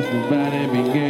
There's nobody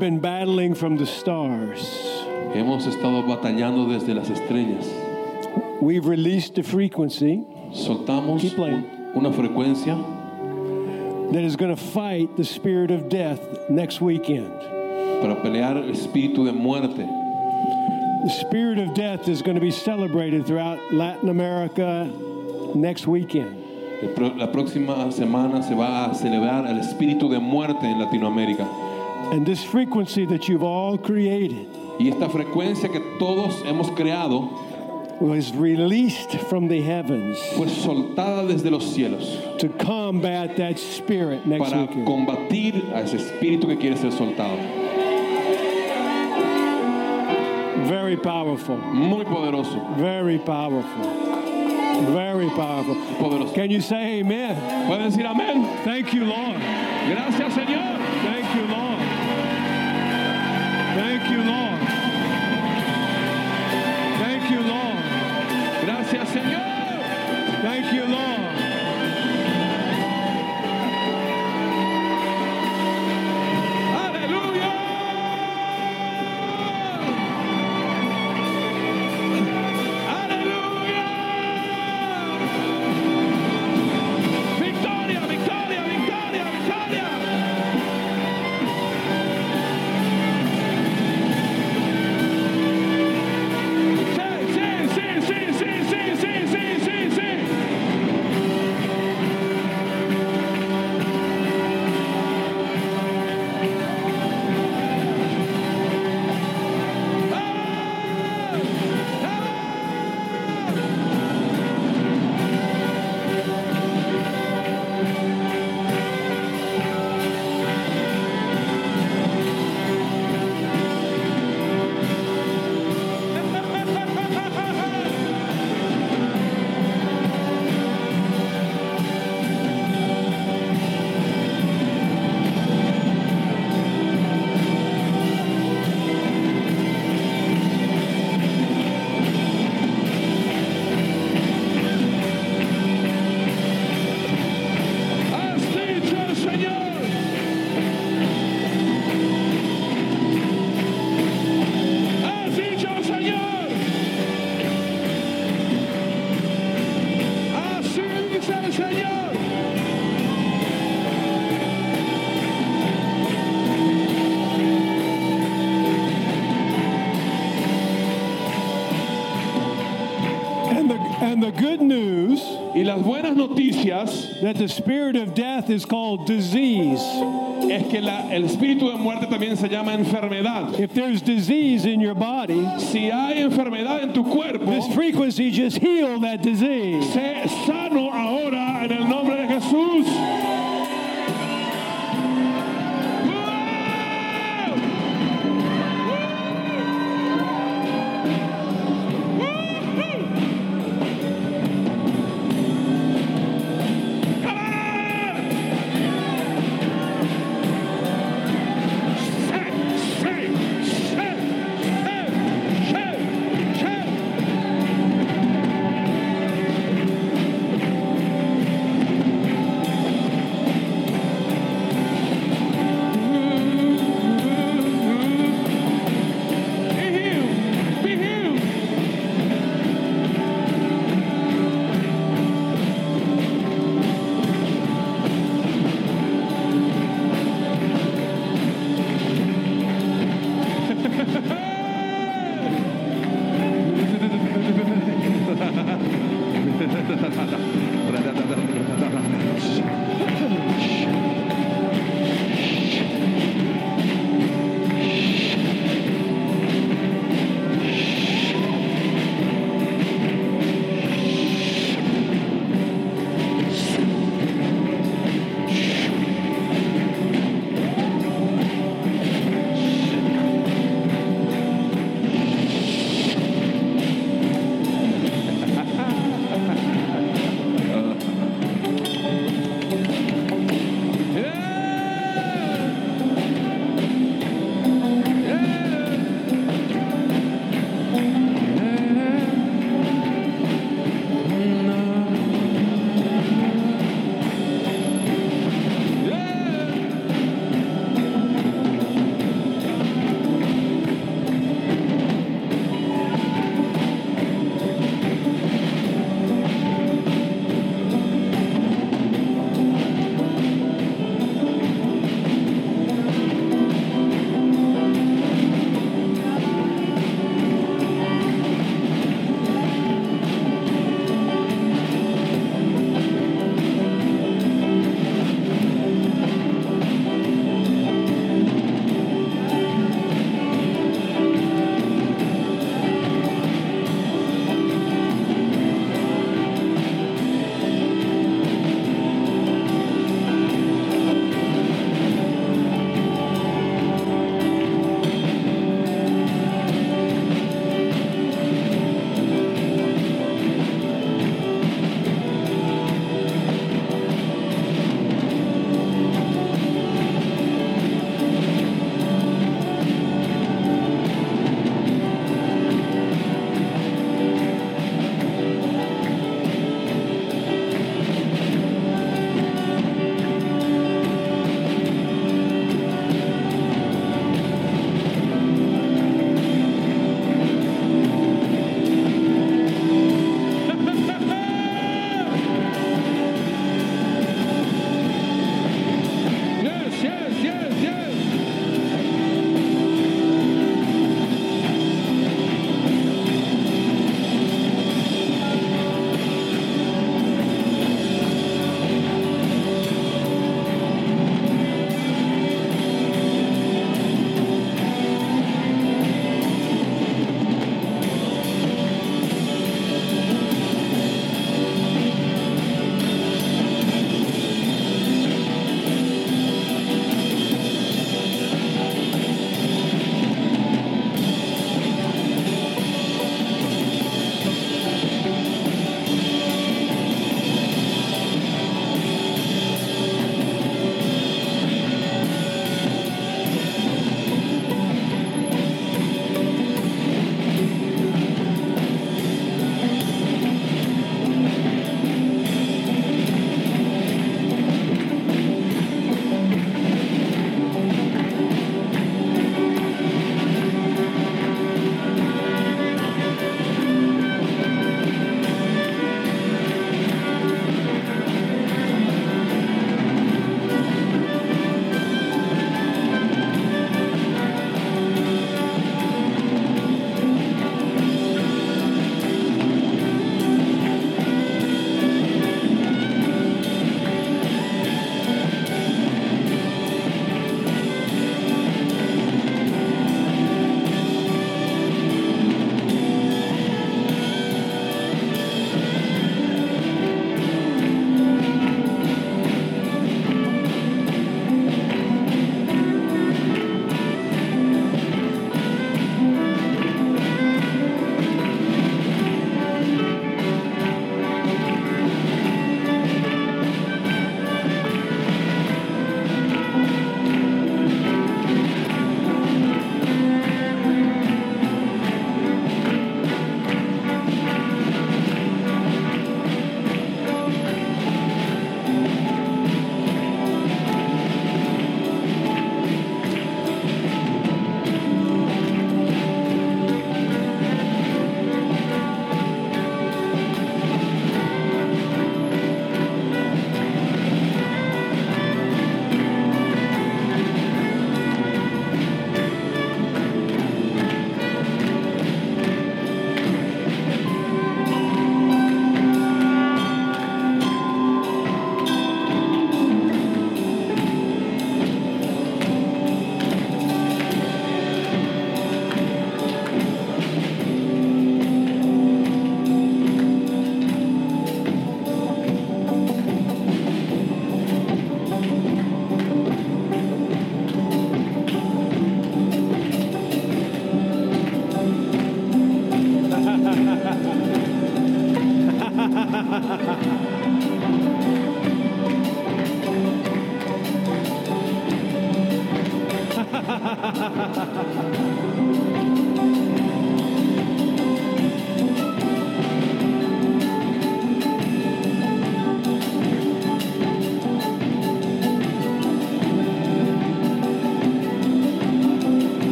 been battling from the stars. hemos estado batallando desde las estrellas. We've released a frequency Soltamos Keep playing. un- una frecuencia that is going to fight the spirit of death next weekend. para pelear el espíritu de muerte. The spirit of death is going to be celebrated throughout Latin America next weekend. El pro- La próxima semana se va a celebrar el espíritu de muerte en Latinoamérica. And this frequency that you've all created Y esta frecuencia que todos hemos creado was released from the heavens fue soltada desde los cielos to combat that spirit next para weekend. combatir a ese espíritu que quiere ser soltado. Very powerful. Muy poderoso, Very powerful. Very powerful. poderoso. Can you say amen? Pueden decir amén. Thank you, Lord. Gracias, Señor. Thank you, Lord. Thank you, Lord. And the good news Y las buenas noticias that the spirit of death is called disease. es que la- el espíritu de muerte también se llama enfermedad. If there's disease in your body, Si hay enfermedad en tu cuerpo, this frequency just heal that disease. sé sano ahora en el nombre de Jesús.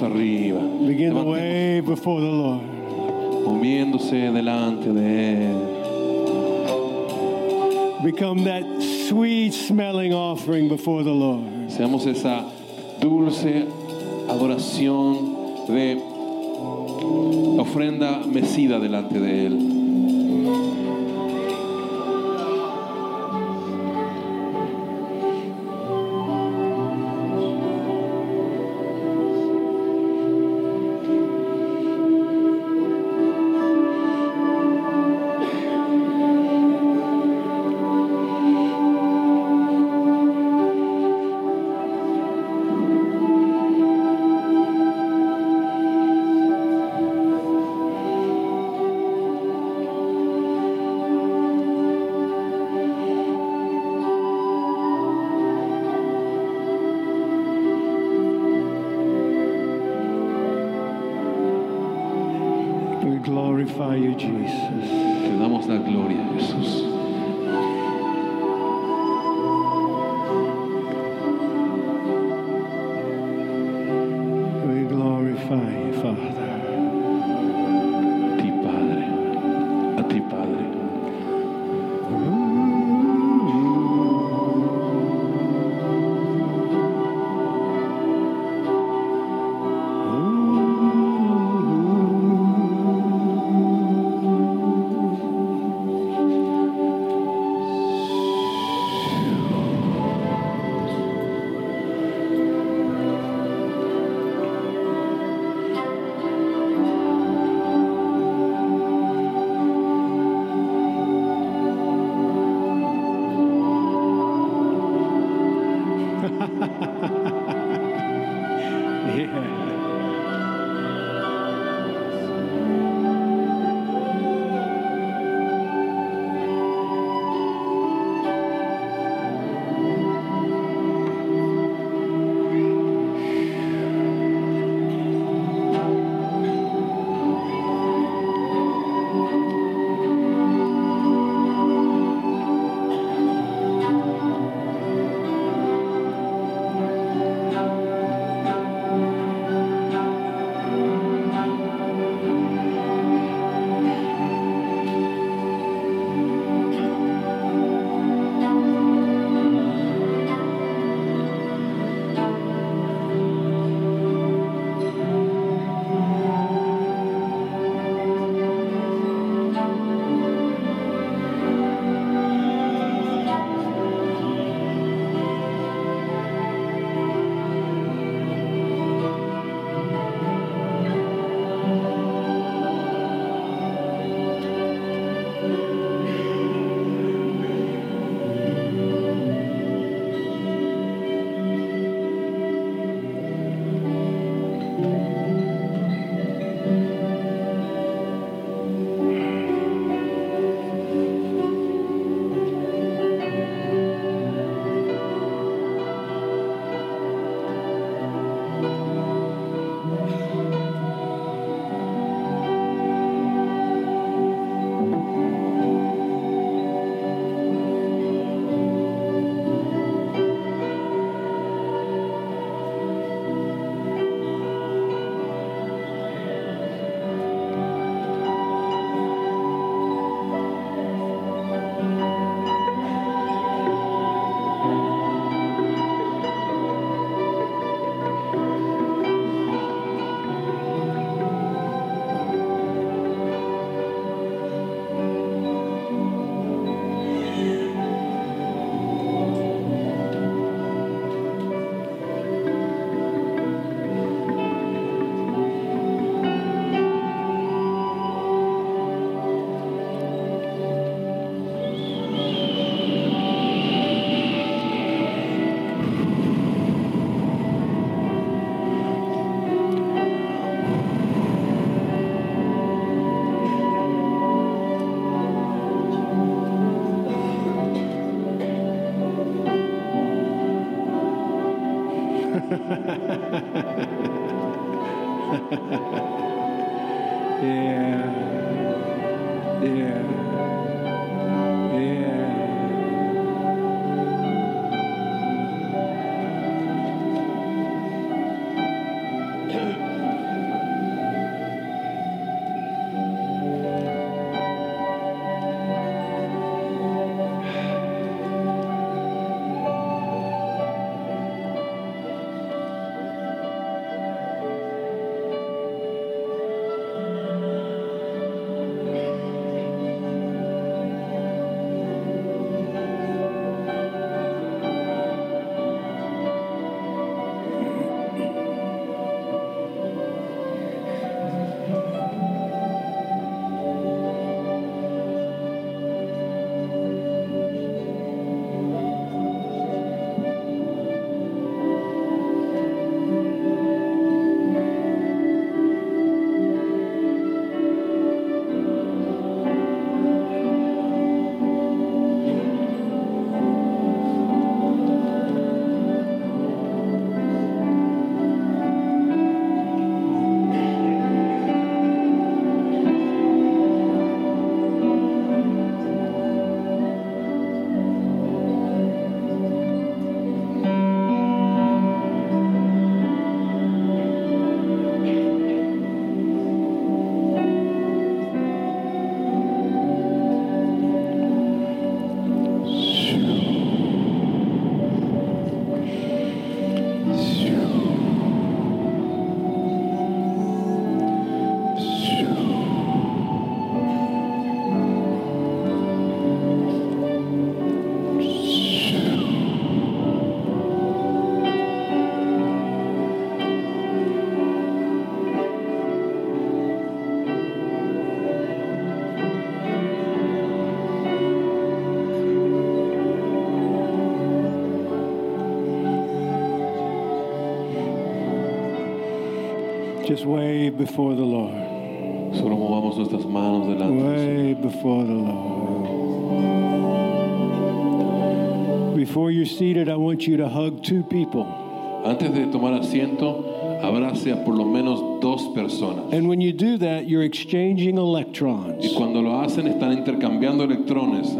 Manos arriba. Begin to wave before the Lord. moviéndose delante de Él. Become that sweet smelling offering before the Lord. Seamos esa dulce adoración de ofrenda mecida delante de Él. Before the Lord. Solo movamos nuestras manos delante. Way before the Lord. Before you're seated, I want you to hug two people. Antes de tomar asiento, abrace a por lo menos dos personas. And when you do that, you're exchanging Y electrons. cuando lo hacen, están intercambiando electrones.